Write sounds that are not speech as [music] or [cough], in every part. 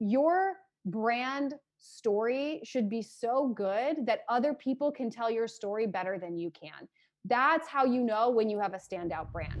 your brand story should be so good that other people can tell your story better than you can. That's how you know when you have a standout brand.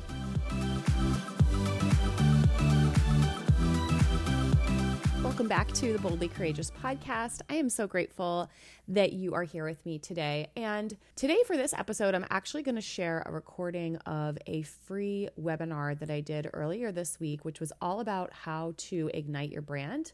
Welcome back to the Boldly Courageous podcast. I am so grateful that you are here with me today. And today, for this episode, I'm actually going to share a recording of a free webinar that I did earlier this week, which was all about how to ignite your brand,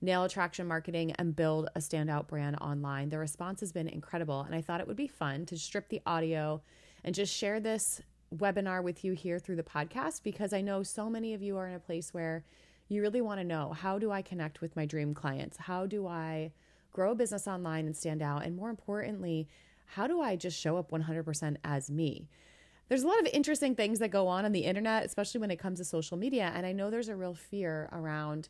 nail attraction marketing, and build a standout brand online. The response has been incredible. And I thought it would be fun to strip the audio and just share this webinar with you here through the podcast because I know so many of you are in a place where you really want to know how do I connect with my dream clients? How do I grow a business online and stand out? And more importantly, how do I just show up 100% as me? There's a lot of interesting things that go on on the internet, especially when it comes to social media. And I know there's a real fear around,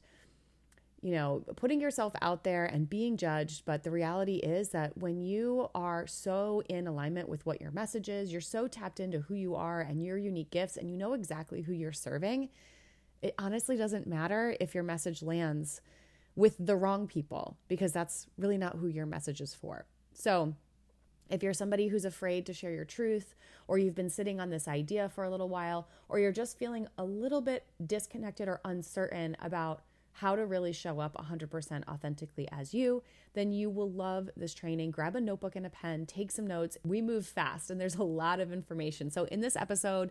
you know, putting yourself out there and being judged. But the reality is that when you are so in alignment with what your message is, you're so tapped into who you are and your unique gifts, and you know exactly who you're serving it honestly doesn't matter if your message lands with the wrong people because that's really not who your message is for. So, if you're somebody who's afraid to share your truth, or you've been sitting on this idea for a little while, or you're just feeling a little bit disconnected or uncertain about how to really show up 100% authentically as you, then you will love this training. Grab a notebook and a pen, take some notes. We move fast and there's a lot of information. So, in this episode,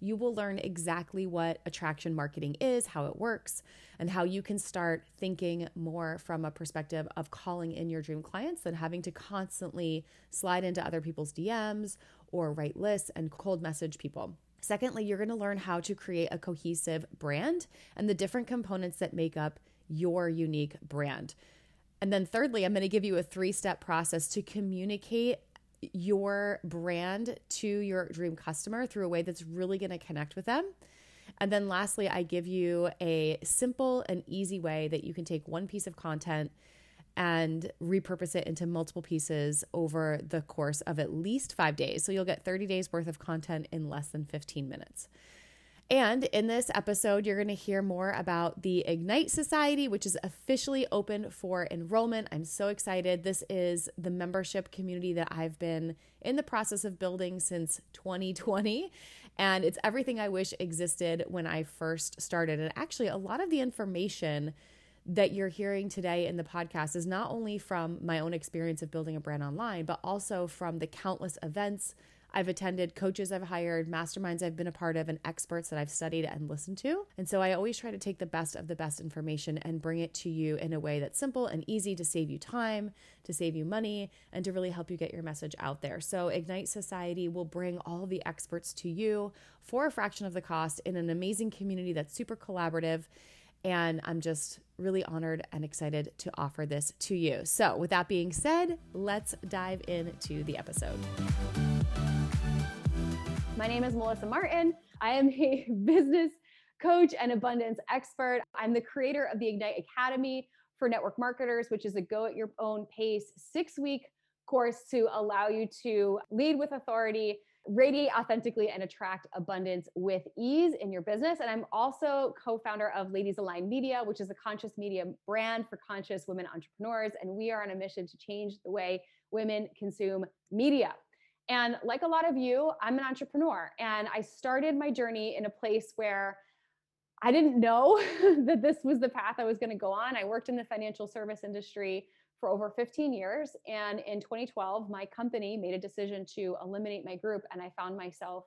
you will learn exactly what attraction marketing is, how it works, and how you can start thinking more from a perspective of calling in your dream clients than having to constantly slide into other people's DMs or write lists and cold message people. Secondly, you're going to learn how to create a cohesive brand and the different components that make up your unique brand. And then, thirdly, I'm going to give you a three step process to communicate your brand to your dream customer through a way that's really going to connect with them. And then lastly, I give you a simple and easy way that you can take one piece of content and repurpose it into multiple pieces over the course of at least five days. So you'll get 30 days worth of content in less than 15 minutes. And in this episode, you're going to hear more about the Ignite Society, which is officially open for enrollment. I'm so excited. This is the membership community that I've been in the process of building since 2020. And it's everything I wish existed when I first started. And actually, a lot of the information that you're hearing today in the podcast is not only from my own experience of building a brand online, but also from the countless events I've attended, coaches I've hired, masterminds I've been a part of, and experts that I've studied and listened to. And so I always try to take the best of the best information and bring it to you in a way that's simple and easy to save you time, to save you money, and to really help you get your message out there. So Ignite Society will bring all the experts to you for a fraction of the cost in an amazing community that's super collaborative. And I'm just really honored and excited to offer this to you. So, with that being said, let's dive into the episode. My name is Melissa Martin. I am a [laughs] business coach and abundance expert. I'm the creator of the Ignite Academy for network marketers, which is a go at your own pace six week course to allow you to lead with authority, radiate authentically, and attract abundance with ease in your business. And I'm also co founder of Ladies Align Media, which is a conscious media brand for conscious women entrepreneurs. And we are on a mission to change the way women consume media. And like a lot of you, I'm an entrepreneur and I started my journey in a place where I didn't know [laughs] that this was the path I was going to go on. I worked in the financial service industry for over 15 years. And in 2012, my company made a decision to eliminate my group, and I found myself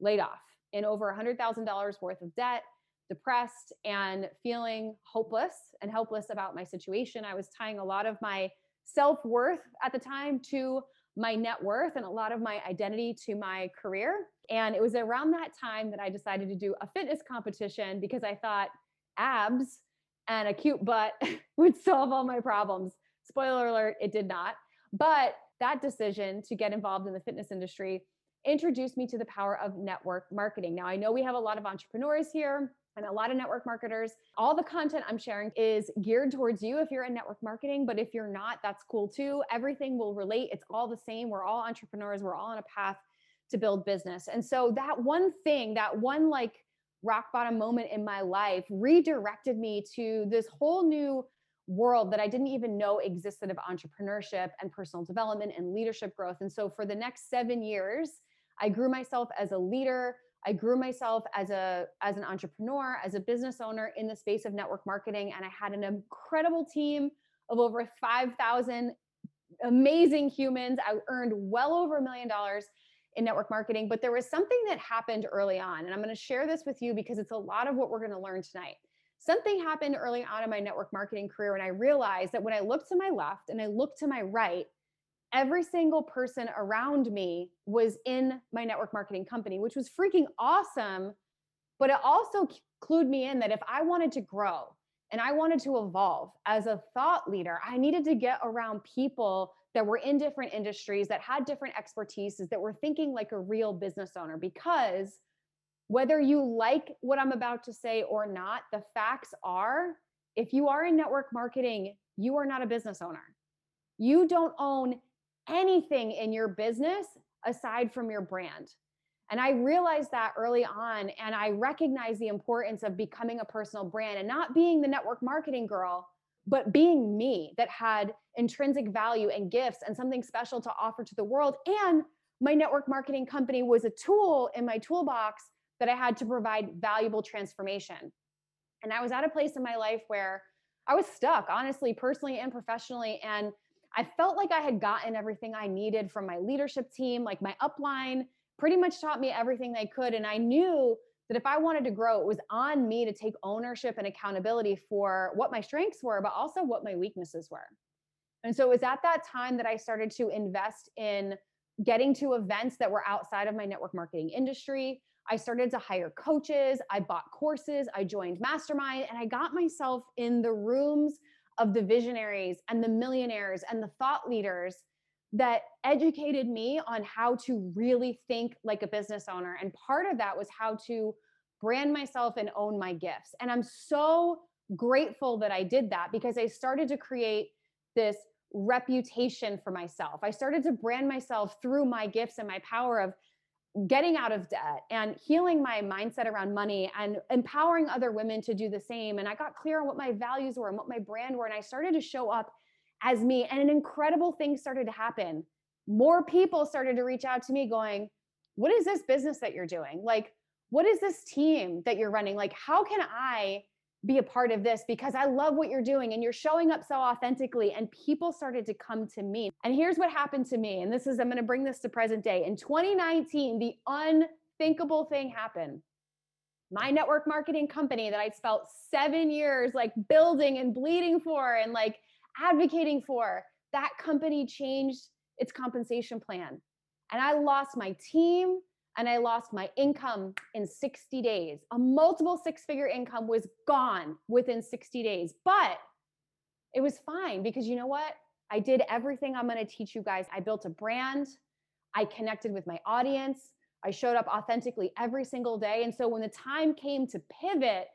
laid off in over $100,000 worth of debt, depressed, and feeling hopeless and helpless about my situation. I was tying a lot of my self worth at the time to my net worth and a lot of my identity to my career. And it was around that time that I decided to do a fitness competition because I thought abs and a cute butt [laughs] would solve all my problems. Spoiler alert, it did not. But that decision to get involved in the fitness industry introduced me to the power of network marketing. Now, I know we have a lot of entrepreneurs here and a lot of network marketers. All the content I'm sharing is geared towards you if you're in network marketing, but if you're not, that's cool too. Everything will relate. It's all the same. We're all entrepreneurs, we're all on a path to build business. And so that one thing, that one like rock bottom moment in my life redirected me to this whole new world that I didn't even know existed of entrepreneurship and personal development and leadership growth. And so for the next 7 years, I grew myself as a leader. I grew myself as a as an entrepreneur, as a business owner in the space of network marketing and I had an incredible team of over 5,000 amazing humans. I earned well over a million dollars in network marketing, but there was something that happened early on and I'm going to share this with you because it's a lot of what we're going to learn tonight. Something happened early on in my network marketing career and I realized that when I looked to my left and I looked to my right, every single person around me was in my network marketing company, which was freaking awesome. But it also clued me in that if I wanted to grow and I wanted to evolve as a thought leader, I needed to get around people that were in different industries, that had different expertises, that were thinking like a real business owner. Because whether you like what I'm about to say or not, the facts are if you are in network marketing, you are not a business owner. You don't own anything in your business aside from your brand. And I realized that early on. And I recognized the importance of becoming a personal brand and not being the network marketing girl, but being me that had intrinsic value and gifts and something special to offer to the world. And my network marketing company was a tool in my toolbox that I had to provide valuable transformation. And I was at a place in my life where I was stuck, honestly, personally and professionally. And I felt like I had gotten everything I needed from my leadership team, like my upline pretty much taught me everything they could. And I knew that if I wanted to grow, it was on me to take ownership and accountability for what my strengths were, but also what my weaknesses were. And so it was at that time that I started to invest in getting to events that were outside of my network marketing industry. I started to hire coaches, I bought courses, I joined Mastermind, and I got myself in the rooms of the visionaries and the millionaires and the thought leaders that educated me on how to really think like a business owner. And part of that was how to brand myself and own my gifts. And I'm so grateful that I did that because I started to create this reputation for myself. I started to brand myself through my gifts and my power of getting out of debt and healing my mindset around money and empowering other women to do the same. And I got clear on what my values were and what my brand were. And I started to show up as me. And an incredible thing started to happen. More people started to reach out to me going, What is this business that you're doing? Like, what is this team that you're running? Like, how can I be a part of this because I love what you're doing and you're showing up so authentically. And people started to come to me. And here's what happened to me. And this is, I'm going to bring this to present day. In 2019, the unthinkable thing happened. My network marketing company that I spent seven years like building and bleeding for and like advocating for, that company changed its compensation plan. And I lost my team and I lost my income in 60 days. A multiple six figure income was gone within 60 days, but it was fine because you know what? I did everything I'm going to teach you guys. I built a brand, I connected with my audience, I showed up authentically every single day. And so when the time came to pivot,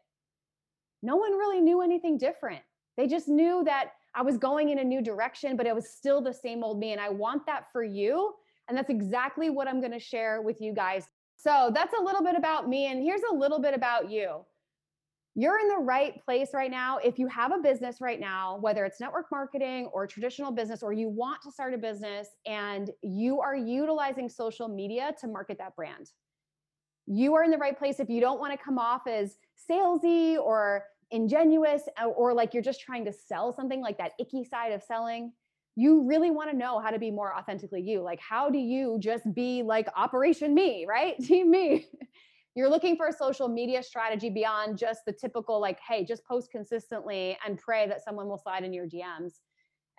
no one really knew anything different. They just knew that I was going in a new direction, but it was still the same old me. And I want that for you and that's exactly what I'm going to share with you guys. So that's a little bit about me. And here's a little bit about you. You're in the right place right now. If you have a business right now, whether it's network marketing or traditional business, or you want to start a business and you are utilizing social media to market that brand, you are in the right place. If you don't want to come off as salesy or ingenuous or like you're just trying to sell something like that icky side of selling, you really want to know how to be more authentically you. Like, how do you just be like Operation Me, right? [laughs] Team Me. You're looking for a social media strategy beyond just the typical, like, hey, just post consistently and pray that someone will slide in your DMs.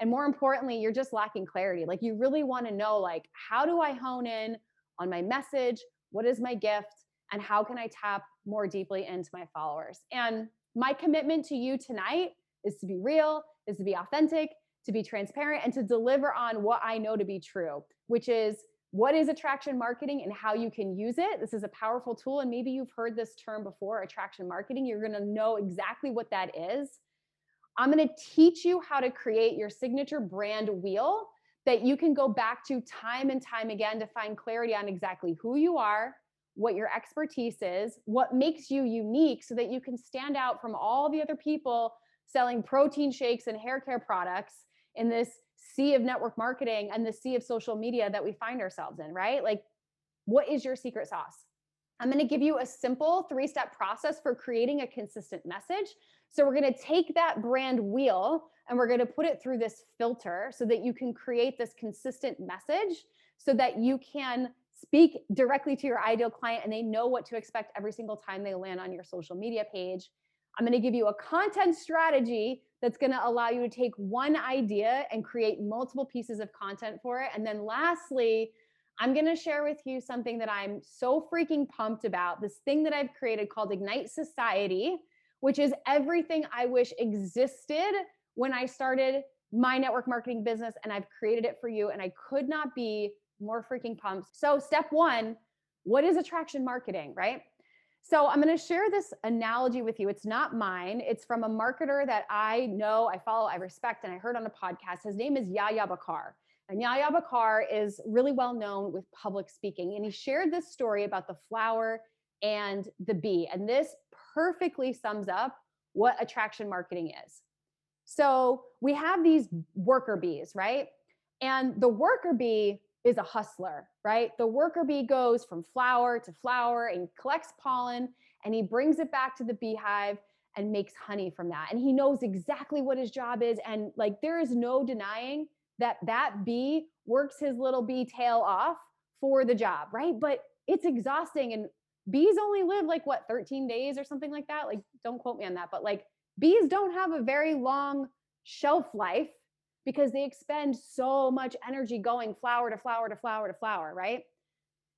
And more importantly, you're just lacking clarity. Like you really want to know like how do I hone in on my message? What is my gift? And how can I tap more deeply into my followers? And my commitment to you tonight is to be real, is to be authentic, to be transparent, and to deliver on what I know to be true, which is what is attraction marketing and how you can use it. This is a powerful tool. And maybe you've heard this term before attraction marketing. You're going to know exactly what that is. I'm going to teach you how to create your signature brand wheel that you can go back to time and time again to find clarity on exactly who you are, what your expertise is, what makes you unique so that you can stand out from all the other people selling protein shakes and hair care products in this sea of network marketing and the sea of social media that we find ourselves in, right? Like, what is your secret sauce? I'm going to give you a simple three step process for creating a consistent message. So, we're going to take that brand wheel and we're going to put it through this filter so that you can create this consistent message so that you can speak directly to your ideal client and they know what to expect every single time they land on your social media page. I'm going to give you a content strategy that's going to allow you to take one idea and create multiple pieces of content for it. And then lastly, I'm going to share with you something that I'm so freaking pumped about this thing that I've created called Ignite Society, which is everything I wish existed when I started my network marketing business. And I've created it for you. And I could not be more freaking pumped. So, step one what is attraction marketing, right? So I'm going to share this analogy with you. It's not mine. It's from a marketer that I know, I follow, I respect, and I heard on a podcast. His name is Yahya Bakkar. And Yahya Bakkar is really well known with public speaking. And he shared this story about the flower and the bee. And this perfectly sums up what attraction marketing is. So we have these worker bees, right? And the worker bee is a hustler, right? The worker bee goes from flower to flower and collects pollen and he brings it back to the beehive and makes honey from that. And he knows exactly what his job is. And like, there is no denying that that bee works his little bee tail off for the job, right? But it's exhausting. And bees only live like what, 13 days or something like that? Like, don't quote me on that, but like, bees don't have a very long shelf life because they expend so much energy going flower to flower to flower to flower, right?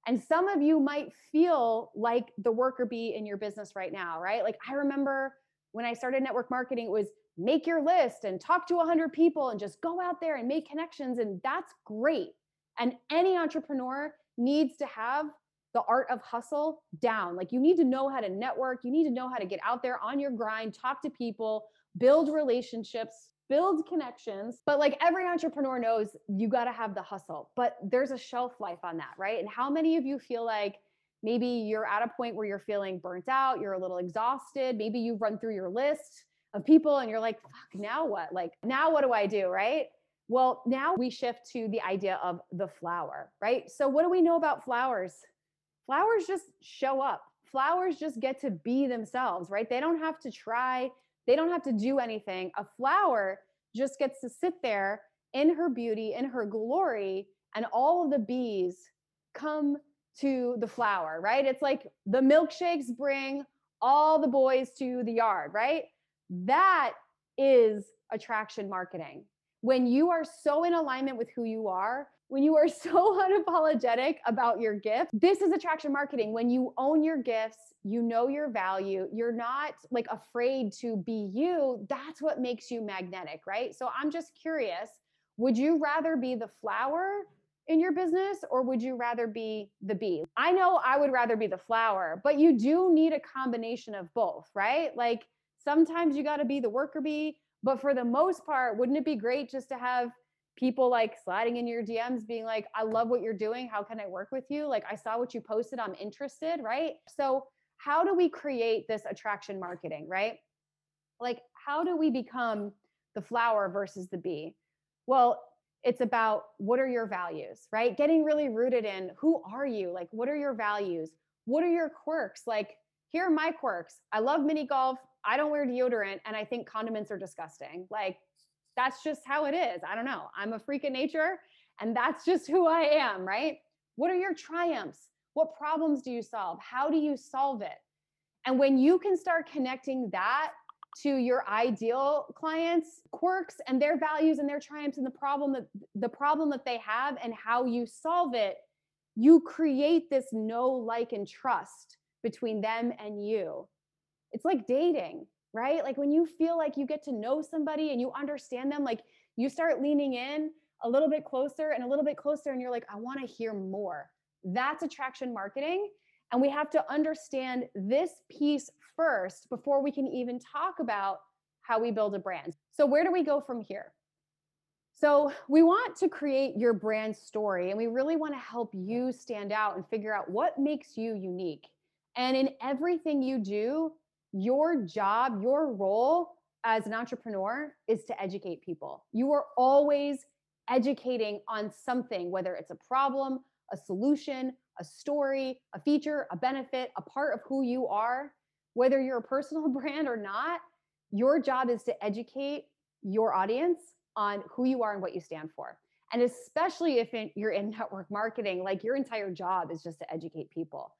And some of you might feel like the worker bee in your business right now, right? Like I remember when I started network marketing, it was make your list and talk to 100 people and just go out there and make connections. And that's great. And any entrepreneur needs to have the art of hustle down. Like you need to know how to network, you need to know how to get out there on your grind, talk to people, build relationships, build connections. But like every entrepreneur knows, you got to have the hustle, but there's a shelf life on that, right? And how many of you feel like maybe you're at a point where you're feeling burnt out, you're a little exhausted, maybe you've run through your list of people and you're like, fuck, now what? Like, now what do I do, right? Well, now we shift to the idea of the flower, right? So, what do we know about flowers? Flowers just show up. Flowers just get to be themselves, right? They don't have to try they don't have to do anything. A flower just gets to sit there in her beauty, in her glory, and all of the bees come to the flower, right? It's like the milkshakes bring all the boys to the yard, right? That is attraction marketing. When you are so in alignment with who you are, when you are [laughs] so unapologetic about your gift, this is attraction marketing. When you own your gifts, you know your value you're not like afraid to be you that's what makes you magnetic right? So i'm just curious would you rather be the flower in your business or would you rather be the bee? I know i would rather be the flower but you do need a combination of both right? Like sometimes you got to be the worker bee but for the most part wouldn't it be great just to have people like sliding in your DMs being like, I love what you're doing. How can I work with you? Like, I saw what you posted. I'm interested. Right. So, how do we create this attraction marketing, right? Like, how do we become the flower versus the bee? Well, it's about what are your values, right? Getting really rooted in who are you? Like, what are your values? What are your quirks? Like, here are my quirks. I love mini golf. I don't wear deodorant and I think condiments are disgusting. Like, that's just how it is. I don't know. I'm a freak of nature and that's just who I am, right? What are your triumphs? What problems do you solve? How do you solve it? And when you can start connecting that to your ideal clients quirks and their values and their triumphs and the problem that the problem that they have and how you solve it you create this know like and trust between them and you it's like dating right like when you feel like you get to know somebody and you understand them like you start leaning in a little bit closer and a little bit closer and you're like i want to hear more that's attraction marketing and we have to understand this piece first before we can even talk about how we build a brand. So, where do we go from here? So, we want to create your brand story and we really want to help you stand out and figure out what makes you unique. And in everything you do, your job, your role as an entrepreneur is to educate people. You are always educating on something, whether it's a problem, a solution, a story, a feature, a benefit, a part of who you are, whether you're a personal [laughs] brand or not, your job is to educate your audience on who you are and what you stand for. And especially if you're in network marketing, like your entire job is just to educate people.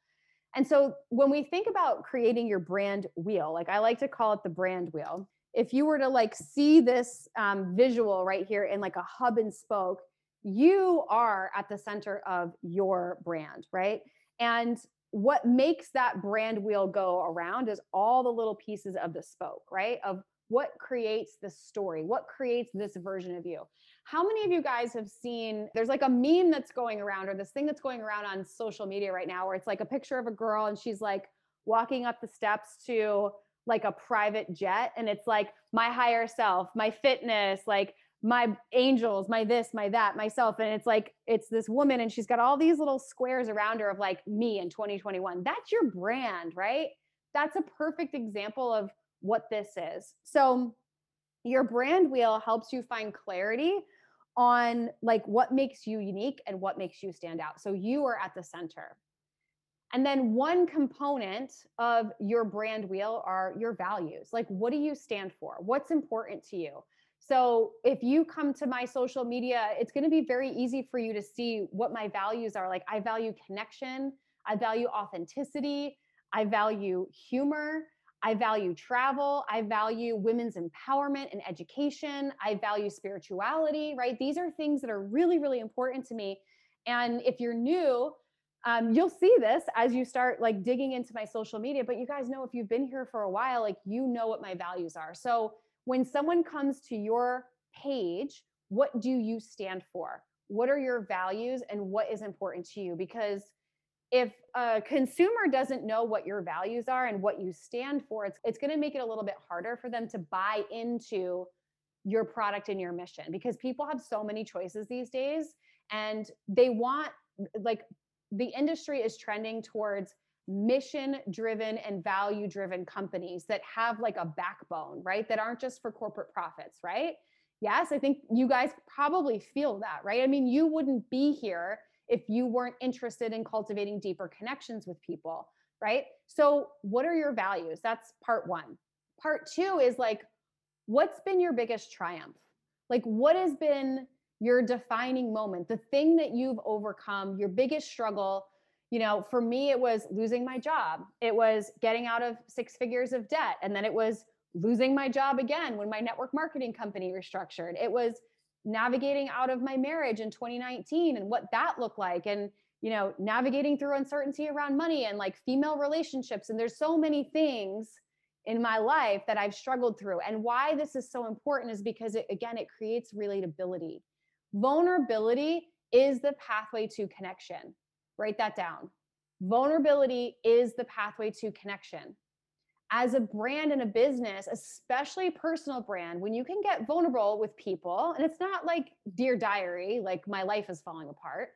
And so when we think about creating your brand wheel, like I like to call it the brand wheel, if you were to like see this um, visual right here in like a hub and spoke, you are at the center of your brand, right? And what makes that brand wheel go around is all the little pieces of the spoke, right? Of what creates the story, what creates this version of you. How many of you guys have seen there's like a meme that's going around or this thing that's going around on social media right now where it's like a picture of a girl and she's like walking up the steps to like a private jet and it's like my higher self, my fitness, like my angels, my this, my that, myself. And it's like, it's this woman and she's got all these little squares around her of like me in 2021. That's your brand, right? That's a perfect example of what this is. So, your brand wheel helps you find clarity on like what makes you unique and what makes you stand out. So, you are at the center. And then one component of your brand wheel are your values. Like, what do you stand for? What's important to you? So if you come to my social media, it's going to be very easy for you to see what my values are. Like I value connection, I value authenticity, I value humor, I value travel, I value women's empowerment and education, I value spirituality, right? These are things that are really, really important to me. And if you're new, um, you'll see this as you start like digging into my social media. But you guys know if you've been here for a while, like you know what my values are. So when someone comes to your page, what do you stand for? What are your values and what is important to you? Because if a consumer doesn't know what your values are and what you stand for, it's, it's going to make it a little bit harder for them to buy into your product and your mission because people have so many choices these days and they want like the industry is trending towards mission driven and value driven companies that have like a backbone, right? That aren't just for corporate profits, right? Yes, I think you guys probably feel that, right? I mean, you wouldn't be here if you weren't interested in cultivating deeper connections with people, right? So, what are your values? That's part one. Part two is like, what's been your biggest triumph? Like, what has been your defining moment, the thing that you've overcome, your biggest struggle you know, for me, it was losing my job. It was getting out of six figures of debt. And then it was losing my job again when my network marketing company restructured. It was navigating out of my marriage in 2019 and what that looked like. And, you know, navigating through uncertainty around money and like female relationships. And there's so many things in my life that I've struggled through. And why this is so important is because, it, again, it creates relatability. Vulnerability is the pathway to connection Write that down. Vulnerability is the pathway to connection. As a brand and a business, especially personal brand, when you can get vulnerable with people, and it's not like Dear Diary, like my life is falling apart,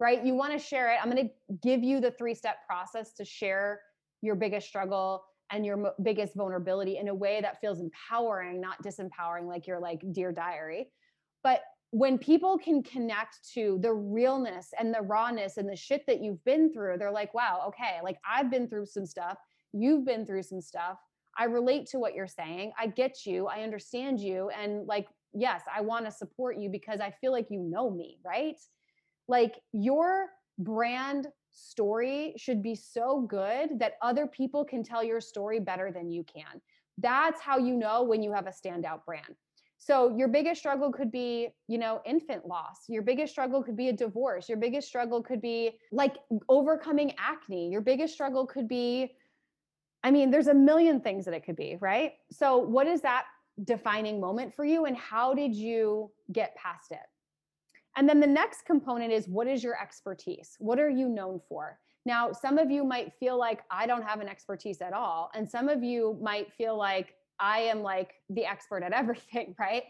right? You want to share it. I'm going to give you the three step process to share your biggest struggle and your mo- biggest vulnerability in a way that feels empowering, not disempowering, like your like Dear Diary. But when people can connect to the realness and the rawness and the shit that you've been through, they're like, wow, okay, like I've been through some stuff. You've been through some stuff. I relate to what you're saying. I get you. I understand you. And like, yes, I want to support you because I feel like you know me, right? Like your brand story should be so good that other people can tell your story better than you can. That's how you know when you have a standout brand. So your biggest struggle could be, you know, infant loss. Your biggest struggle could be a divorce. Your biggest struggle could be like overcoming acne. Your biggest struggle could be I mean, there's a million things that it could be, right? So what is that defining moment for you and how did you get past it? And then the next component is what is your expertise? What are you known for? Now, some of you might feel like I don't have an expertise at all. And some of you might feel like I am like the expert at [laughs] everything, right?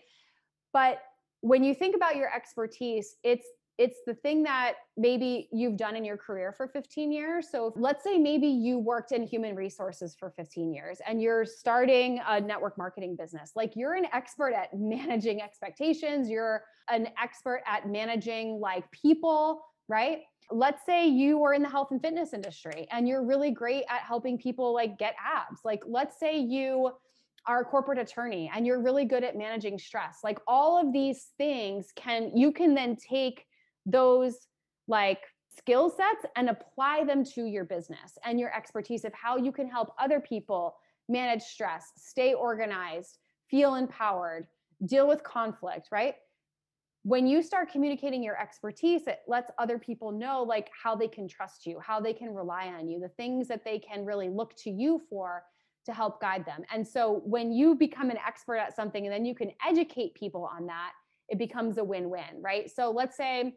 But when you think about your expertise, it's it's the thing that maybe you've done in your career for 15 years. So let's say maybe you worked in human resources for 15 years and you're starting a network marketing business. Like you're an expert at managing expectations, you're an expert at managing like people, right? Let's say you were in the health and fitness industry and you're really great at helping people like get abs. Like let's say you are a corporate attorney and you're really good at managing stress. Like all of these things can you can then take those like skill sets and apply them to your business and your expertise of how you can help other people manage stress, stay organized, feel empowered, deal with conflict, right? When you start communicating your expertise, it lets other people know like how they can trust you, how they can rely on you, the things that they can really look to you for to help guide them. And so when you become an expert at something and then you can educate people on that, it becomes a win-win, right? So let's say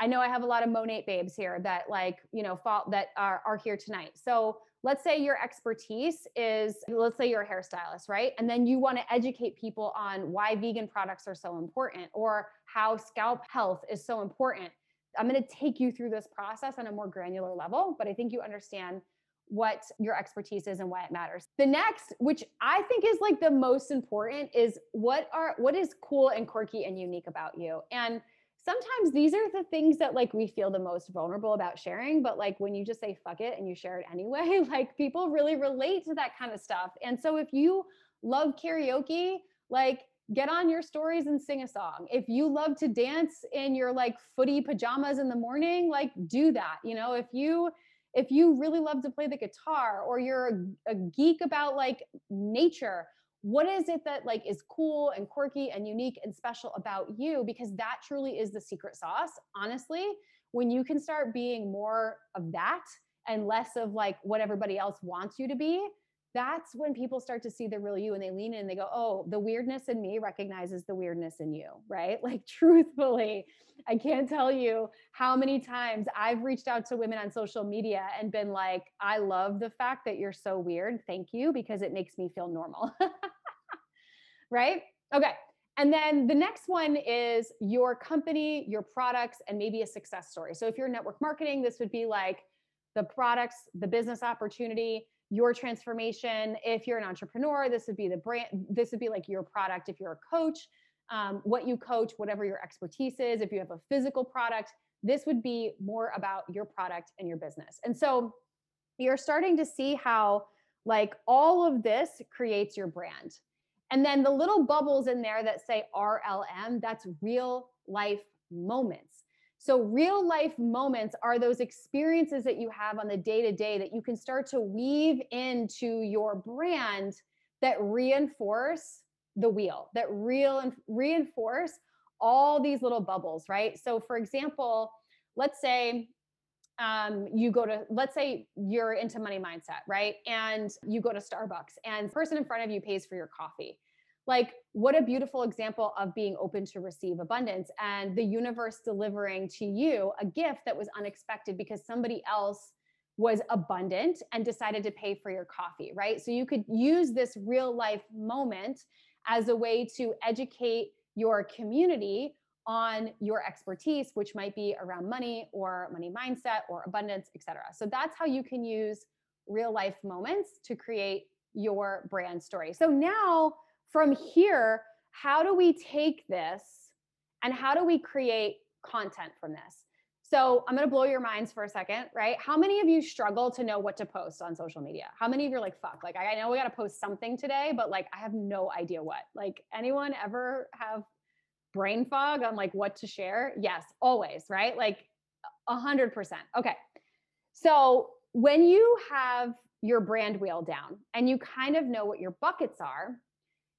I know I have a lot of Monat babes here that like, you know, fall, that are, are here tonight. So let's say your expertise is, let's say you're a hairstylist, right? And then you want to educate people on why vegan products are so important or how scalp health is so important. I'm going to take you through this process on a more granular level, but I think you understand what your expertise is and why it matters. The next, which I think is like the most important is what are what is cool and quirky and unique about you. And sometimes these are the things that like we feel the most vulnerable about sharing but like when you just say fuck it and you share it anyway [laughs] like people really relate to that kind of stuff. And so if you love karaoke like get on your stories and sing a song. If you love to dance in your like footy pajamas in the morning like do that you know? If you if you really love to play the guitar or you're a, a geek about like nature what is it that like is cool and quirky and unique and special about you? Because that truly is the secret sauce honestly. When you can start being more of that and less of like what everybody else wants you to be that's when people start to see the real you and they lean in and they go oh the weirdness in me recognizes the weirdness in you right? [laughs] Like truthfully i can't tell you how many times i've reached out to women on social media and been like i love the fact that you're so weird. Thank you because it makes me feel normal [laughs] right? Okay. And then the next one is your company, your products, and maybe a success story. So if you're network marketing, this would be like the products, the business opportunity, your transformation. If you're an entrepreneur, this would be the brand, this would be like your product. If you're a coach, um, what you coach, whatever your expertise is. If you have a physical product, this would be more about your product and your business. And so you're starting to see how like all of this creates your brand. And then the little bubbles in there that say RLM, that's real life moments. So, real life moments are those experiences that you have on the day to day that you can start to weave into your brand that reinforce the wheel, that real and reinforce all these little bubbles, right? So, for example, let's say um, you go to let's say you're into money mindset right? And you go to starbucks and person in front of you pays for your coffee. Like what a beautiful example of being open to receive abundance and the universe delivering to you a gift that was unexpected because somebody else was abundant and decided to pay for your coffee right? So you could use this real life moment as a way to educate your community on your expertise which might be around money or money mindset or abundance etc so that's how you can use real life moments to create your brand story so now from here, how do we take this and how do we create content from this? So I'm going to blow your minds for a second, right? How many of you struggle to know what to post on social media? How many of you are like, fuck, like I know we got to post something today, but like I have no idea what. Like anyone ever have brain fog on like what to share? Yes, always, right? Like a hundred percent. Okay. So when you have your brand wheel down and you kind of know what your buckets are,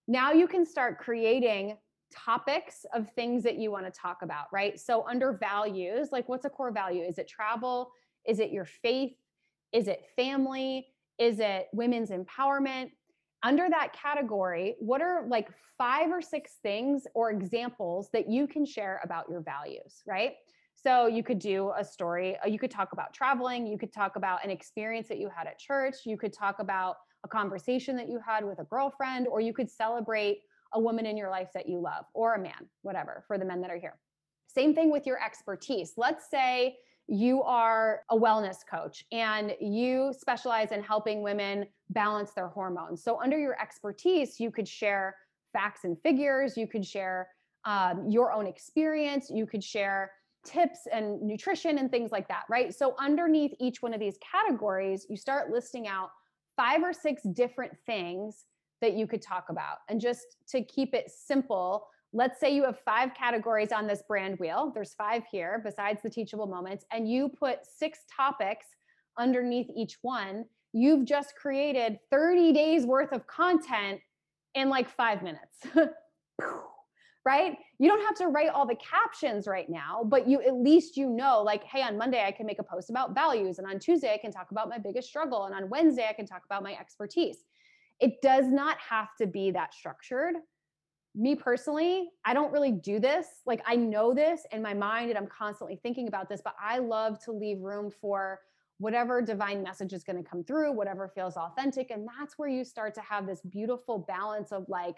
now you can start creating topics of things that you want to talk about, right? So, under values, like what's a core value? Is it travel? Is it your faith? Is it family? Is it women's empowerment? Under that category, what are like five or six things or examples that you can share about your values, right? So you could do a story, uh, you could talk about traveling, you could talk about an experience that you had at church, you could talk about a conversation that you had with a girlfriend, or you could celebrate a woman in your life that you love, or a man, whatever, for the men that are here. Same thing with your expertise. Let's say you are a wellness coach and you specialize in helping women balance their hormones. So, under your expertise, you could share facts and figures, you could share um, your own experience, you could share tips and nutrition and things like that, right? So, underneath each one of these categories, you start listing out five or six different things that you could talk about. And just to keep it simple, let's say you have five categories on this brand wheel. There's five here besides the teachable moments, and you put six topics underneath each one. You've just created 30 days worth of content in like five minutes. [laughs] right? You don't have to write all the captions right now, but you at least you know like hey, on Monday I can make a post about values and on Tuesday I can talk about my biggest struggle and on Wednesday I can talk about my expertise. It does not have to be that structured. Me personally, I don't really do this. Like I know this in my mind and I'm constantly thinking about this, but I love to leave room for whatever divine message is going to come through, whatever feels authentic and that's where you start to have this beautiful balance of like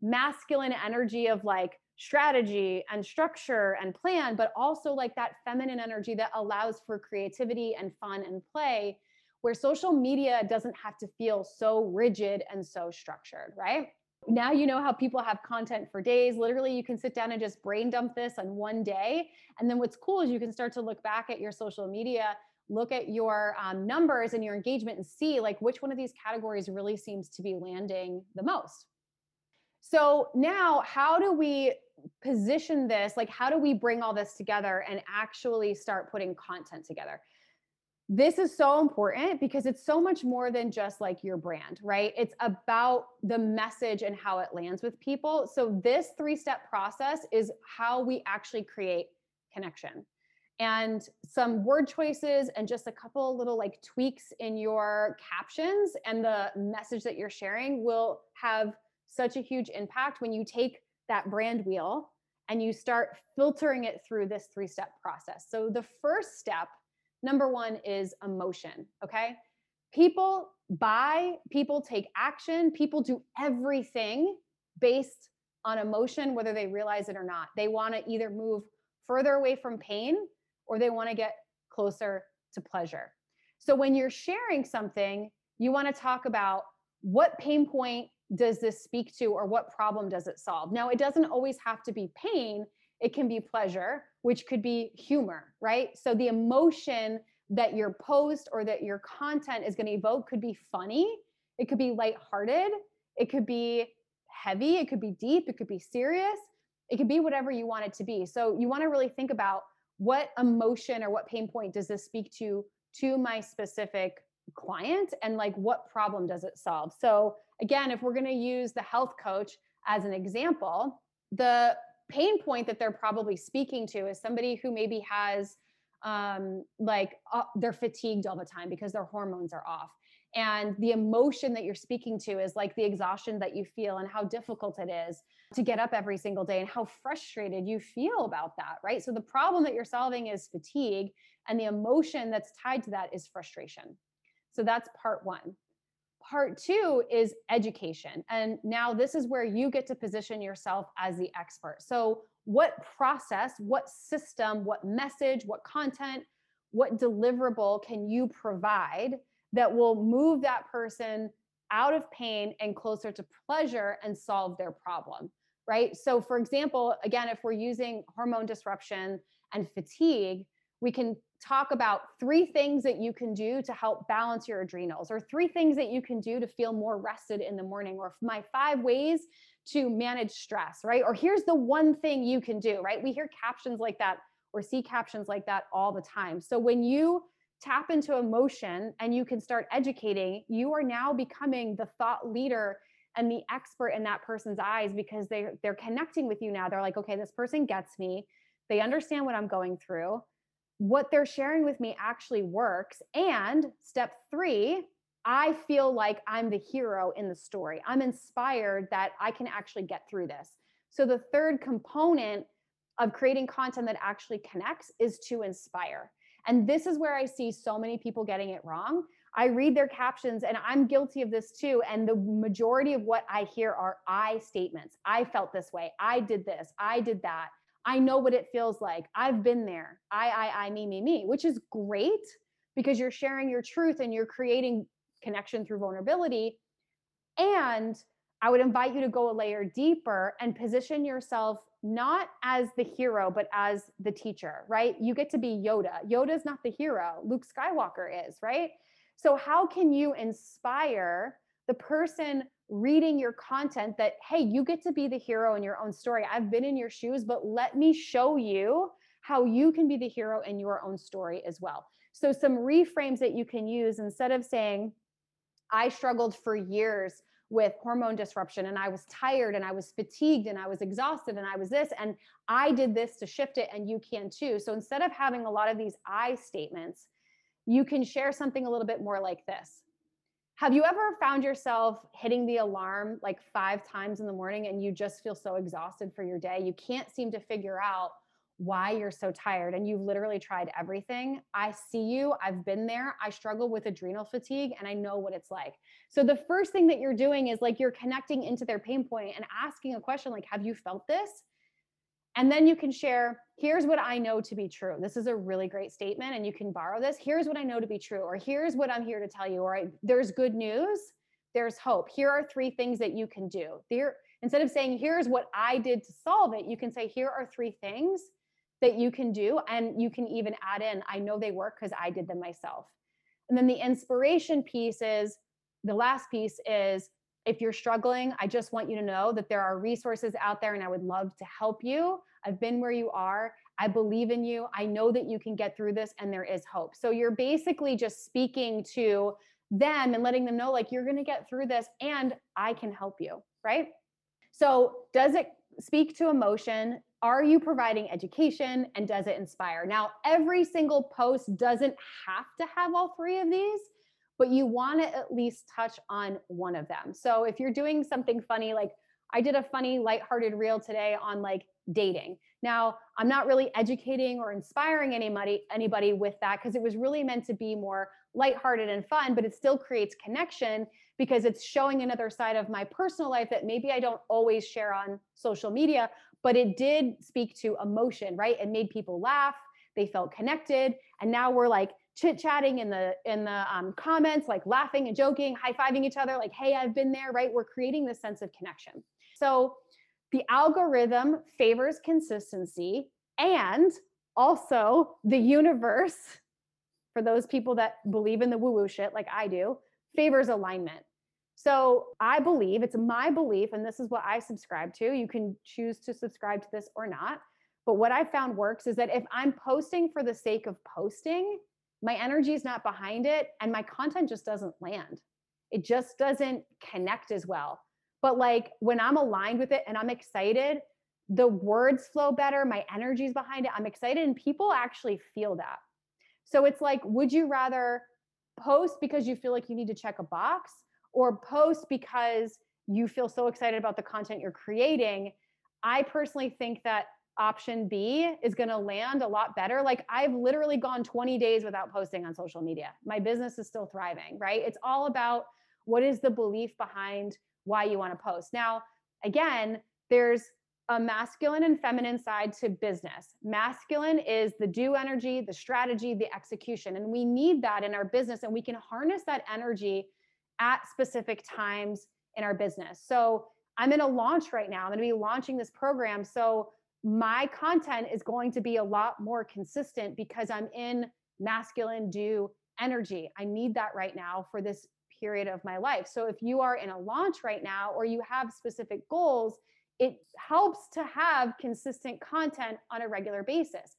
masculine energy of like strategy and structure and plan, but also like that feminine energy that allows for creativity and fun and play, where social media doesn't have to feel so rigid and so structured, right? Now you know how people have content for days. Literally, you can sit down and just brain dump this on one day. And then what's cool is you can start to look back at your social media look at your um, numbers and your engagement and see like which one of these categories really seems to be landing the most so now, how do we position this? Like, how do we bring all this together and actually start putting content together? This is so important because it's so much more than just like your brand, right? It's about the message and how it lands with people. So, this three step process is how we actually create connection and some word choices and just a couple little like tweaks in your captions and the message that you're sharing will have such a huge impact when you take that brand wheel and you start filtering it through this three step process. So, the first step, number one, is emotion. Okay. People buy, people take action, people do everything based on emotion, whether they realize it or not. They want to either move further away from pain or they want to get closer to pleasure. So, when you're sharing something, you want to talk about what pain point does this speak to or what problem does it solve? Now, it doesn't always have to be pain, it can be pleasure, which could be humor, right? So the emotion that your post or that your content is going to evoke could be funny, it could be lighthearted, it could be heavy, it could be deep, it could be serious, it could be whatever you want it to be. So you want to really think about what emotion or what pain point does this speak to to my specific client and like what problem does it solve so again if we're going to use the health coach as an example the pain point that they're probably speaking to is somebody who maybe has um like uh, they're fatigued all the time because their hormones are off. And the emotion that you're speaking to is like the exhaustion that you feel and how difficult it is to get up every single day and how frustrated you feel about that right? So the problem that you're solving is fatigue and the emotion that's tied to that is frustration. So that's part one. Part two is education. And now this is where you get to position yourself as the expert. So, what process, what system, what message, what content, what deliverable can you provide that will move that person out of pain and closer to pleasure and solve their problem? Right. So, for example, again, if we're using hormone disruption and fatigue, we can talk about three things that you can do to help balance your adrenals, or three things that you can do to feel more rested in the morning, or my five ways to manage stress, right? Or here's the one thing you can do, right? We hear captions like that or see captions like that all the time. So when you tap into emotion and you can start educating, you are now becoming the thought leader and the expert in that person's eyes because they they're connecting with you now. They're like, okay, this person gets me. They understand what I'm going through. What they're sharing with me actually works. And step 3, I feel like I'm the hero in the story. I'm inspired that I can actually get through this. So the third component of creating content that actually connects is to inspire. And this is where I see so many people getting it wrong. I read their captions and I'm guilty of this too. And the majority of what I hear are I statements. I felt this way. I did this. I did that. I know what it feels like. I've been there. I, I, I, me, me, me, which is great because you're sharing your truth and you're creating connection through vulnerability. And I would invite you to go a layer deeper and position yourself not as the hero, but as the teacher, right? You get to be Yoda. Yoda is not the hero, Luke Skywalker is, right? So, how can you inspire the person reading your content that, hey, you get to be the hero in your own story? I've been in your shoes, but let me show you how you can be the hero in your own story as well. So, some reframes that you can use instead of saying, I struggled for years with hormone disruption and I was tired and I was fatigued and I was exhausted and I was this and I did this to shift it and you can too. So instead of having a lot of these I statements, you can share something a little bit more like this. Have you ever found yourself hitting the alarm like five times in the morning and you just feel so exhausted for your day? You can't seem to figure out why you're so tired and you've literally tried everything. I see you. I've been there. I struggle with adrenal fatigue and I know what it's like. So the first thing that you're doing is like you're connecting into their pain point and asking a question like, Have you felt this? And then you can share, here's what I know to be true. This is a really great statement, and you can borrow this. Here's what I know to be true, or here's what I'm here to tell you, or there's good news, there's hope. Here are three things that you can do. There, instead of saying, here's what I did to solve it, you can say, here are three things that you can do. And you can even add in, I know they work because I did them myself. And then the inspiration piece is the last piece is if you're struggling, I just want you to know that there are resources out there and I would love to help you. I've been where you are. I believe in you. I know that you can get through this and there is hope. So you're basically just speaking to them and letting them know, like, you're going to get through this and I can help you. Right. So, does it speak to emotion? Are you providing education and does it inspire? Now, every single post doesn't have to have all three of these, but you want to at least touch on one of them. So if you're doing something funny, like I did a funny, lighthearted reel today on like dating. Now, I'm not really educating or inspiring anybody anybody with that because it was really meant to be more lighthearted and fun, but it still creates connection because it's showing another side of my personal life that maybe I don't always share on social media, but it did speak to emotion, right? It made people laugh, they felt connected, and now we're like chit chatting in the in the um, comments, like laughing and joking, high fiving each other, like, "Hey, I've been there." Right? We're creating this sense of connection. So the algorithm favors consistency and also the universe for those people that believe in the woo woo shit like I do favors alignment. So I believe it's my belief, and this is what I subscribe to. You can choose to subscribe to this or not. But what I found works is that if I'm posting for the sake of posting, my energy is not behind it and my content just doesn't land. It just doesn't connect as well. But like when I'm aligned with it and I'm excited, the words flow better, my energy is behind it. I'm excited and people actually feel that. So it's like, would you rather post because you feel like you need to check a box or post because you feel so excited about the content you're creating? I personally think that option B is going to land a lot better. Like I've literally gone 20 days without posting on social media. My business is still thriving, right? It's all about what is the belief behind why you want to post. Now, again, there's a masculine and feminine side to business. Masculine is the do energy, the strategy, the execution. And we need that in our business and we can harness that energy at specific times in our business. So, I'm in a launch right now. I'm going to be launching this program. So, my content is going to be a lot more consistent because I'm in masculine do energy. I need that right now for this period of my life. So if you are in a launch right now or you have specific goals, it helps to have consistent content on a regular basis.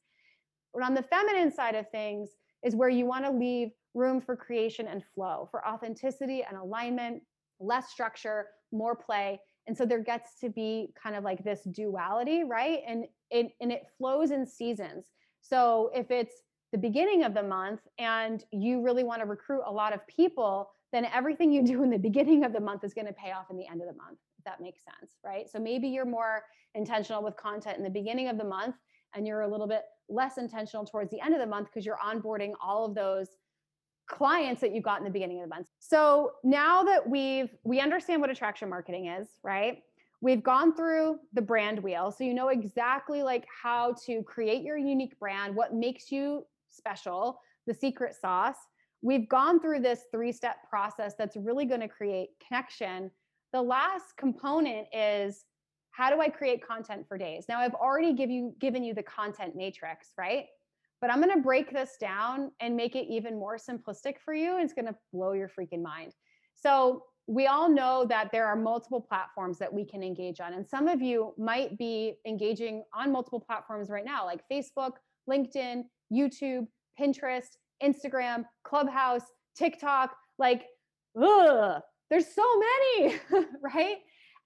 But on the feminine side of things, is where you want to leave room for creation and flow, for authenticity and alignment, less structure, more play. And so there gets to be kind of like this duality, right? And it and it flows in seasons. So if it's the beginning of the month and you really want to recruit a lot of people, then everything you do in the beginning of the month is going to pay off in the end of the month, if that makes sense, right? So maybe you're more intentional with content in the beginning of the month and you're a little bit less intentional towards the end of the month because you're onboarding all of those clients that you got in the beginning of the month. So now that we've we understand what attraction marketing is, right? We've gone through the brand wheel. So you know exactly like how to create your unique brand, what makes you special, the secret sauce. We've gone through this three-step process that's really going to create connection. The last component is how do I create content for days? Now I've already give you given you the content matrix, right? But I'm going to break this down and make it even more simplistic for you. It's going to blow your freaking mind. So, we all know that there are multiple platforms that we can engage on. And some of you might be engaging on multiple platforms right now, like Facebook, LinkedIn, YouTube, Pinterest, Instagram, Clubhouse, TikTok. Like, ugh, there's so many, [laughs] right?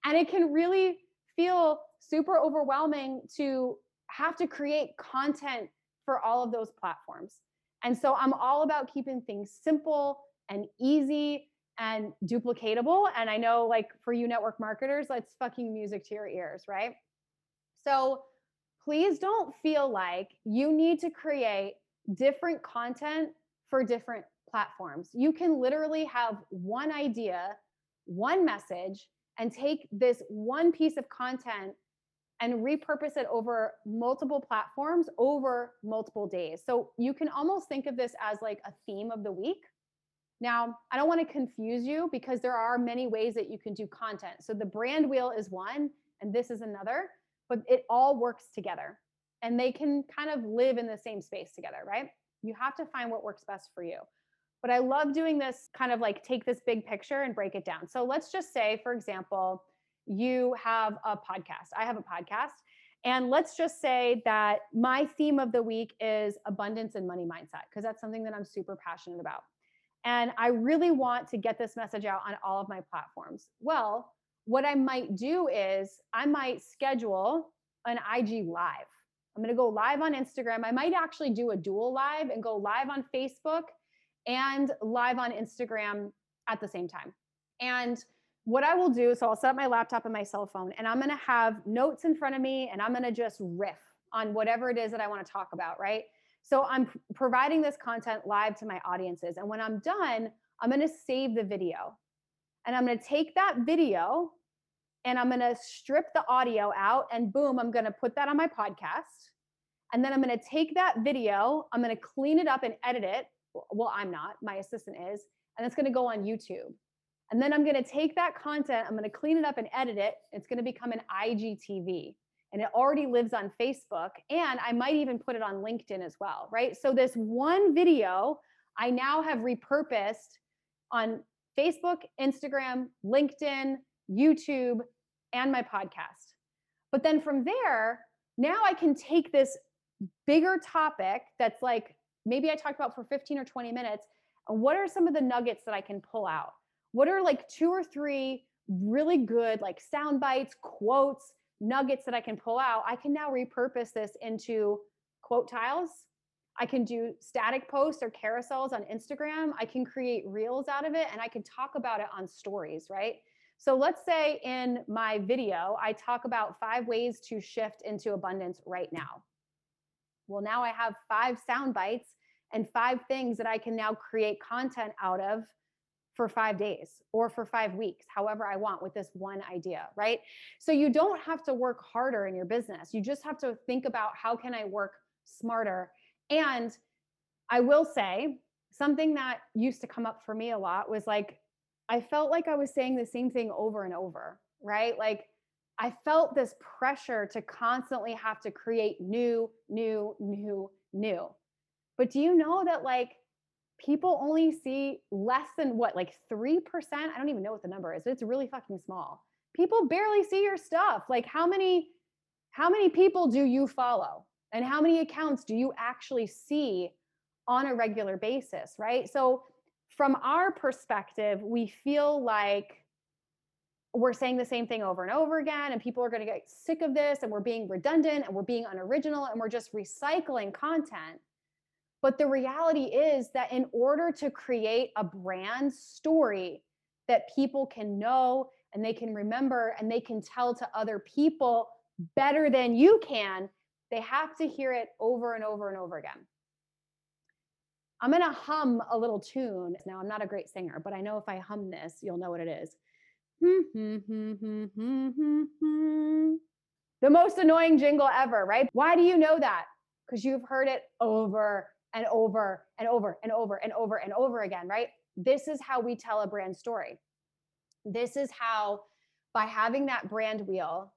And it can really feel super overwhelming to have to create content for all of those platforms. And so I'm all about keeping things simple and easy and duplicatable. And I know, like, for you network marketers, that's fucking music to your ears, right? So please don't feel like you need to create different content for different platforms. You can literally have one idea, one message, and take this one piece of content and repurpose it over multiple platforms over multiple days. So you can almost think of this as like a theme of the week. Now, I don't want to confuse you because there are many ways that you can do content. So the brand wheel is one and this is another, but it all works together and they can kind of live in the same space together, right? You have to find what works best for you. But I love doing this kind of like take this big picture and break it down. So let's just say, for example, you have a podcast. I have a podcast. And let's just say that my theme of the week is abundance and money mindset, because that's something that I'm super passionate about. And I really want to get this message out on all of my platforms. Well, what I might do is I might schedule an IG live. I'm going to go live on Instagram. I might actually do a dual live and go live on Facebook and live on Instagram at the same time. And what I will do, so I'll set up my laptop and my cell phone, and I'm gonna have notes in front of me, and I'm gonna just riff on whatever it is that I wanna talk about, right? So I'm providing this content live to my audiences. And when I'm done, I'm gonna save the video. And I'm gonna take that video and I'm gonna strip the audio out, and boom, I'm gonna put that on my podcast. And then I'm gonna take that video, I'm gonna clean it up and edit it. Well, I'm not, my assistant is, and it's gonna go on YouTube. And then I'm going to take that content, I'm going to clean it up and edit it. It's going to become an IGTV. And it already lives on Facebook. And I might even put it on LinkedIn as well, right? So this one video I now have repurposed on Facebook, Instagram, LinkedIn, YouTube, and my podcast. But then from there, now I can take this bigger topic that's like maybe I talked about for 15 or 20 minutes. And what are some of the nuggets that I can pull out? What are like two or three really good like sound bites, quotes, nuggets that I can pull out? I can now repurpose this into quote tiles. I can do static posts or carousels on Instagram. I can create reels out of it and I can talk about it on stories, right? So let's say in my video, I talk about five ways to shift into abundance right now. Well, now I have five sound bites and five things that I can now create content out of for five days or for five weeks, however I want with this one idea, right? So you don't have to work harder in your business. You just have to think about how can I work smarter. And I will say something that used to come up for me a lot was like, I felt like I was saying the same thing over and over, right? Like, I felt this pressure to constantly have to create new, new, new, new. But do you know that, like, people only see less than what, like 3%? I don't even know what the number is, but it's really fucking small. People barely see your stuff. Like how many how many people do you follow? And how many accounts do you actually see on a regular basis, right? So, from our perspective, we feel like we're saying the same thing over and over again, and people are going to get sick of this, and we're being redundant and we're being unoriginal and we're just recycling content. But the reality is that in order to create a brand story that people can know and they can remember and they can tell to other people better than you can, they have to hear it over and over and over again. I'm going to hum a little tune. Now, I'm not a great singer, but I know if I hum this, you'll know what it is. the most annoying jingle ever, right? Why do you know that? Because you've heard it over and over and over and over and over and over again, right? This is how we tell a brand story. This is how, by having that brand wheel,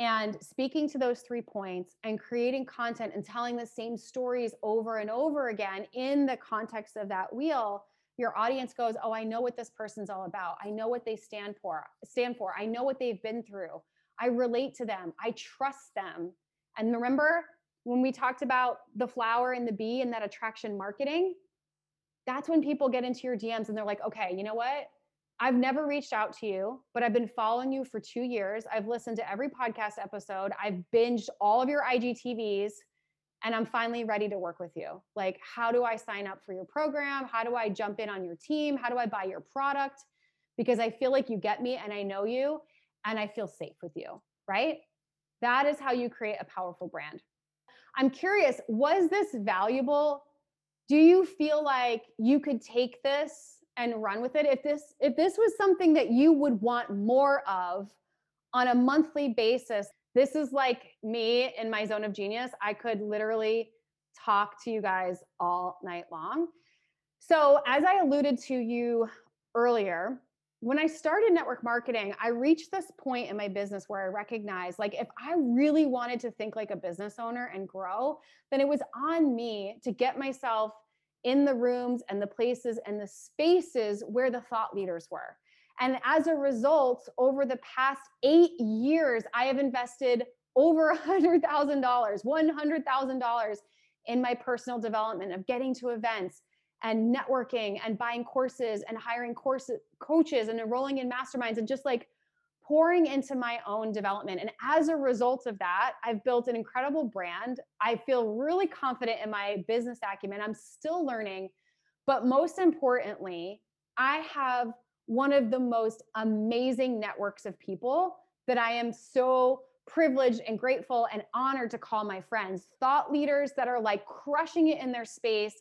and speaking to those three points and creating content and telling the same stories over and over again in the context of that wheel your audience goes oh i know what this person's all about. I know what they stand for stand for. I know what they've been through. I relate to them. I trust them. And remember when we talked about the flower and the bee and that attraction marketing that's when people get into your dms and they're like okay you know what I've never reached out to you, but I've been following you for two years. I've listened to every podcast episode. I've binged all of your IGTVs, and I'm finally ready to work with you. Like, how do I sign up for your program? How do I jump in on your team? How do I buy your product? Because I feel like you get me and I know you and I feel safe with you, right? That is how you create a powerful brand. I'm curious, was this valuable? Do you feel like you could take this and run with it? If this if this was something that you would want more of on a monthly basis this is like me in my zone of genius. I could literally talk to you guys all night long. So as i alluded to you earlier when i started network marketing i reached this point in my business where i recognized like if i really wanted to think like a business owner and grow then it was on me to get myself in the rooms and the places and the spaces where the thought leaders were. And as a result, over the past eight years, I have invested over $100,000, $100,000 in my personal development of getting to events and networking and buying courses and hiring course coaches and enrolling in masterminds and just like pouring into my own development. And as a result of that, I've built an incredible brand. I feel really confident in my business acumen. I'm still learning. But most importantly, I have one of the most amazing networks of people that I am so privileged and grateful and honored to call my friends, thought leaders that are like crushing it in their space,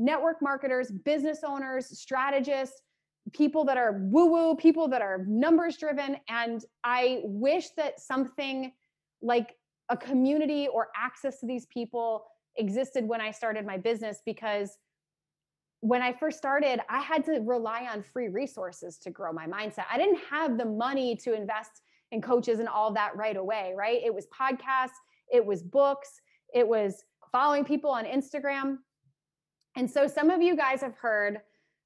network marketers, business owners, strategists people that are woo woo, people that are numbers driven. And I wish that something like a community or access to these people existed when I started my business because when I first started, I had to rely on free resources to grow my mindset. I didn't have the money to invest in coaches and all that right away, right? It was podcasts, it was books, it was following people on Instagram. And so some of you guys have heard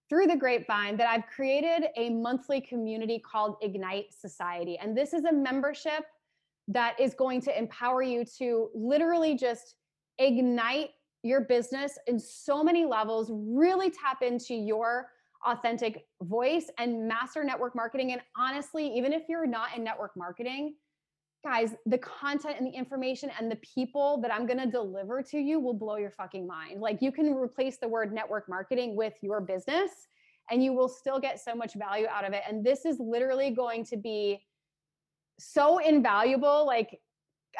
through the grapevine that I've created a monthly community called Ignite Society. And this is a membership that is going to empower you to literally just ignite your business in so many levels, really tap into your authentic voice and master network marketing. And honestly, even if you're not in network marketing, guys, the content and the information and the people that I'm going to deliver to you will blow your fucking mind. Like you can replace the word network marketing with your business and you will still get so much value out of it. And this is literally going to be so invaluable. Like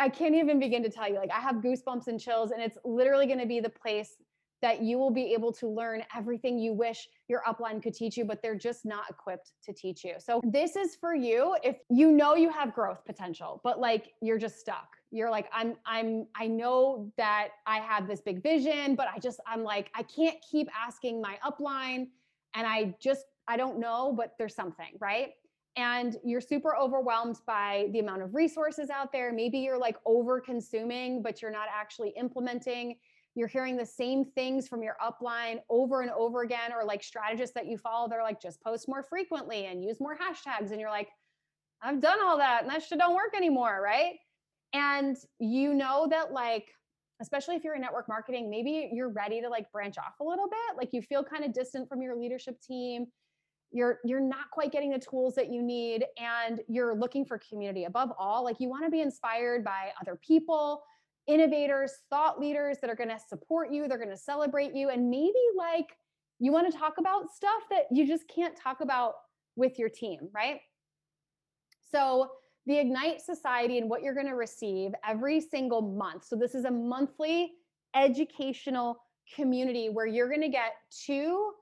I can't even begin to tell you. Like I have goosebumps and chills and it's literally going to be the place that you will be able to learn everything you wish your upline could teach you, but they're just not equipped to teach you. So, this is for you if you know you have growth potential, but like you're just stuck. You're like, I'm, I'm, I know that I have this big vision, but I just, I'm like, I can't keep asking my upline. And I just, I don't know, but there's something, right? and you're super overwhelmed by the amount of resources out there. Maybe you're like over consuming, but you're not actually implementing you're hearing the same things from your upline over and over again, or like strategists that you follow, they're like, just post more frequently and use more hashtags. And you're like, I've done all that and that shit don't work anymore, right? And you know that like especially if you're in network marketing, maybe you're ready to like branch off a little bit. Like you feel kind of distant from your leadership team. You're you're not quite getting the tools that you need and you're looking for community. Above all, like you want to be inspired by other people, innovators, thought leaders that are going to support you, they're going to celebrate you and maybe like you want to talk about stuff that you just can't talk about with your team, right? So the Ignite Society and what you're going to receive every single month. So, this is a monthly educational community where you're going to get two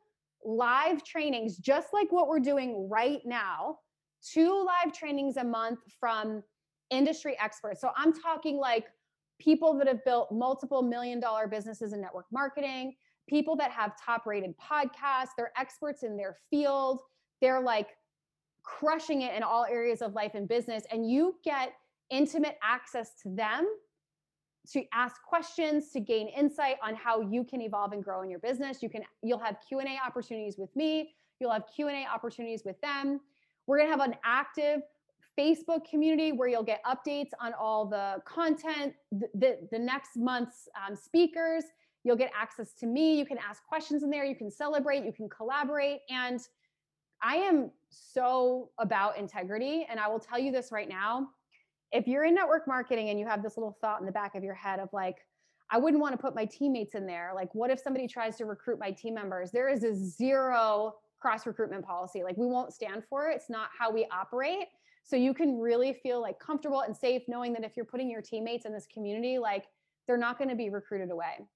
live trainings, just like what we're doing right now, two live trainings a month from industry experts. So, I'm talking like people that have built multiple million dollar businesses in network marketing, people that have top rated podcasts, they're experts in their field. They're like crushing it in all areas of life and business and you get intimate access to them to ask questions to gain insight on how you can evolve and grow in your business you can you'll have q&a opportunities with me you'll have q&a opportunities with them we're going to have an active facebook community where you'll get updates on all the content the, the, the next month's um, speakers you'll get access to me you can ask questions in there you can celebrate you can collaborate and I am so about integrity. And I will tell you this right now. If you're in network marketing and you have this little thought in the back of your head of like, I wouldn't want to put my teammates in there. Like, what if somebody tries to recruit my team members? There is a zero cross recruitment policy. Like, we won't stand for it. It's not how we operate. So you can really feel like comfortable and safe knowing that if you're putting your teammates in this community, like, they're not going to be recruited away.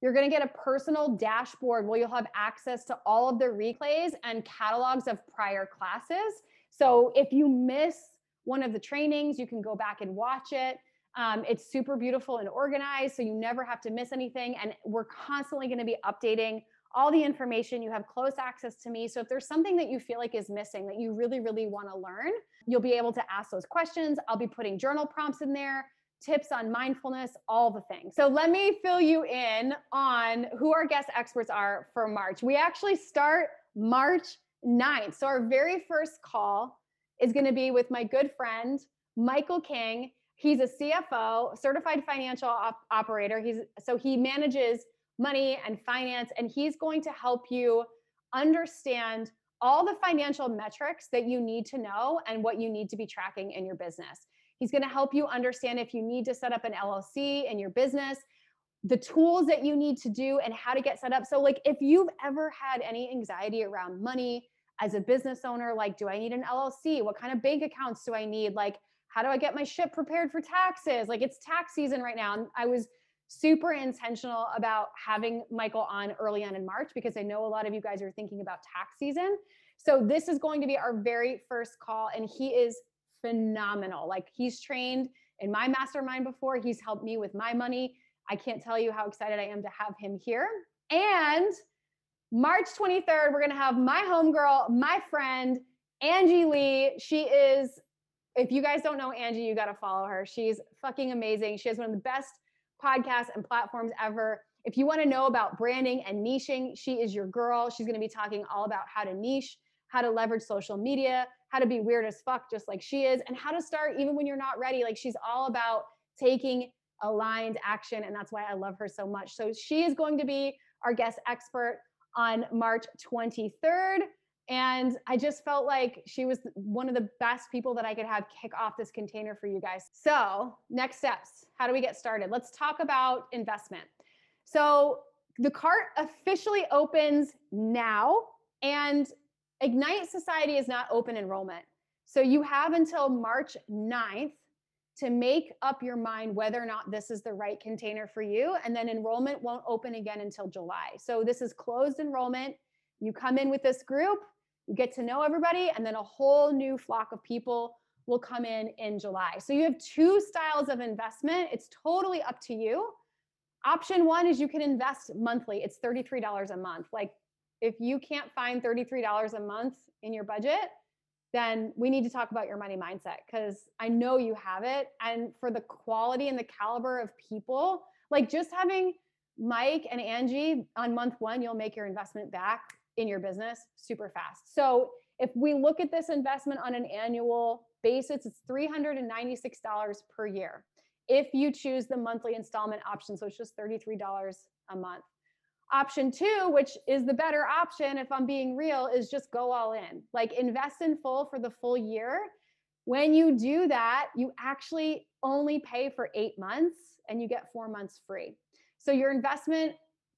You're going to get a personal dashboard where you'll have access to all of the replays and catalogs of prior classes. So if you miss one of the trainings, you can go back and watch it. Um, it's super beautiful and organized, so you never have to miss anything. And we're constantly going to be updating all the information. You have close access to me. So if there's something that you feel like is missing that you really, really want to learn, you'll be able to ask those questions. I'll be putting journal prompts in there tips on mindfulness, all the things. So let me fill you in on who our guest experts are for March. We actually start March 9th. So our very first call is going to be with my good friend, Michael King. He's a CFO, certified financial op- operator. He's so he manages money and finance and he's going to help you understand all the financial metrics that you need to know and what you need to be tracking in your business. He's going to help you understand if you need to set up an LLC in your business, the tools that you need to do, and how to get set up. So, like, if you've ever had any anxiety around money as a business owner, like, do I need an LLC? What kind of bank accounts do I need? Like, how do I get my ship prepared for taxes? Like, it's tax season right now. And I was super intentional about having Michael on early on in March because I know a lot of you guys are thinking about tax season. So, this is going to be our very first call, and he is phenomenal. Like he's trained in my mastermind before, he's helped me with my money. I can't tell you how excited I am to have him here. And March 23rd, we're going to have my homegirl, my friend, Angie Lee. She is, if you guys don't know Angie, you got to follow her. She's fucking amazing. She has one of the best podcasts and platforms ever. If you want to know about branding and niching, she is your girl. She's going to be talking all about how to niche, how to leverage social media, how to be weird as fuck, just like she is, and how to start even when you're not ready. Like she's all about taking aligned action. And that's why I love her so much. So she is going to be our guest expert on March 23rd. And I just felt like she was one of the best people that I could have kick off this container for you guys. So, next steps how do we get started? Let's talk about investment. So, the cart officially opens now. And Ignite Society is not open enrollment. So you have until March 9th to make up your mind whether or not this is the right container for you. And then enrollment won't open again until July. So this is closed enrollment. You come in with this group, you get to know everybody, and then a whole new flock of people will come in in July. So you have two styles of investment. It's totally up to you. Option one is you can invest monthly, it's $33 a month. Like if you can't find $33 a month in your budget, then we need to talk about your money mindset because I know you have it. And for the quality and the caliber of people, like just having Mike and Angie on month one, you'll make your investment back in your business super fast. So if we look at this investment on an annual basis, it's $396 per year. if you choose the monthly installment option. So it's just $33 a month. Option two, which is the better option, if I'm being real, is just go all in. Like invest in full for the full year. When you do that, you actually only pay for eight months and you get four months free. So your investment,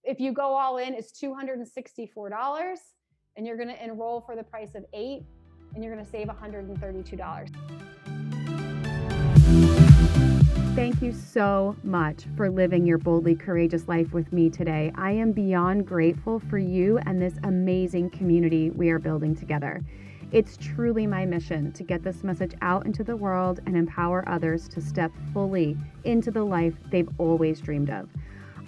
if you go all in, it's $264 and you're going to enroll for the price of eight and you're going to save $132. Thank you so much for living your boldly courageous life with me today. I am beyond grateful for you and this amazing community we are building together. It's truly my mission to get this message out into the world and empower others to step fully into the life they've always dreamed of.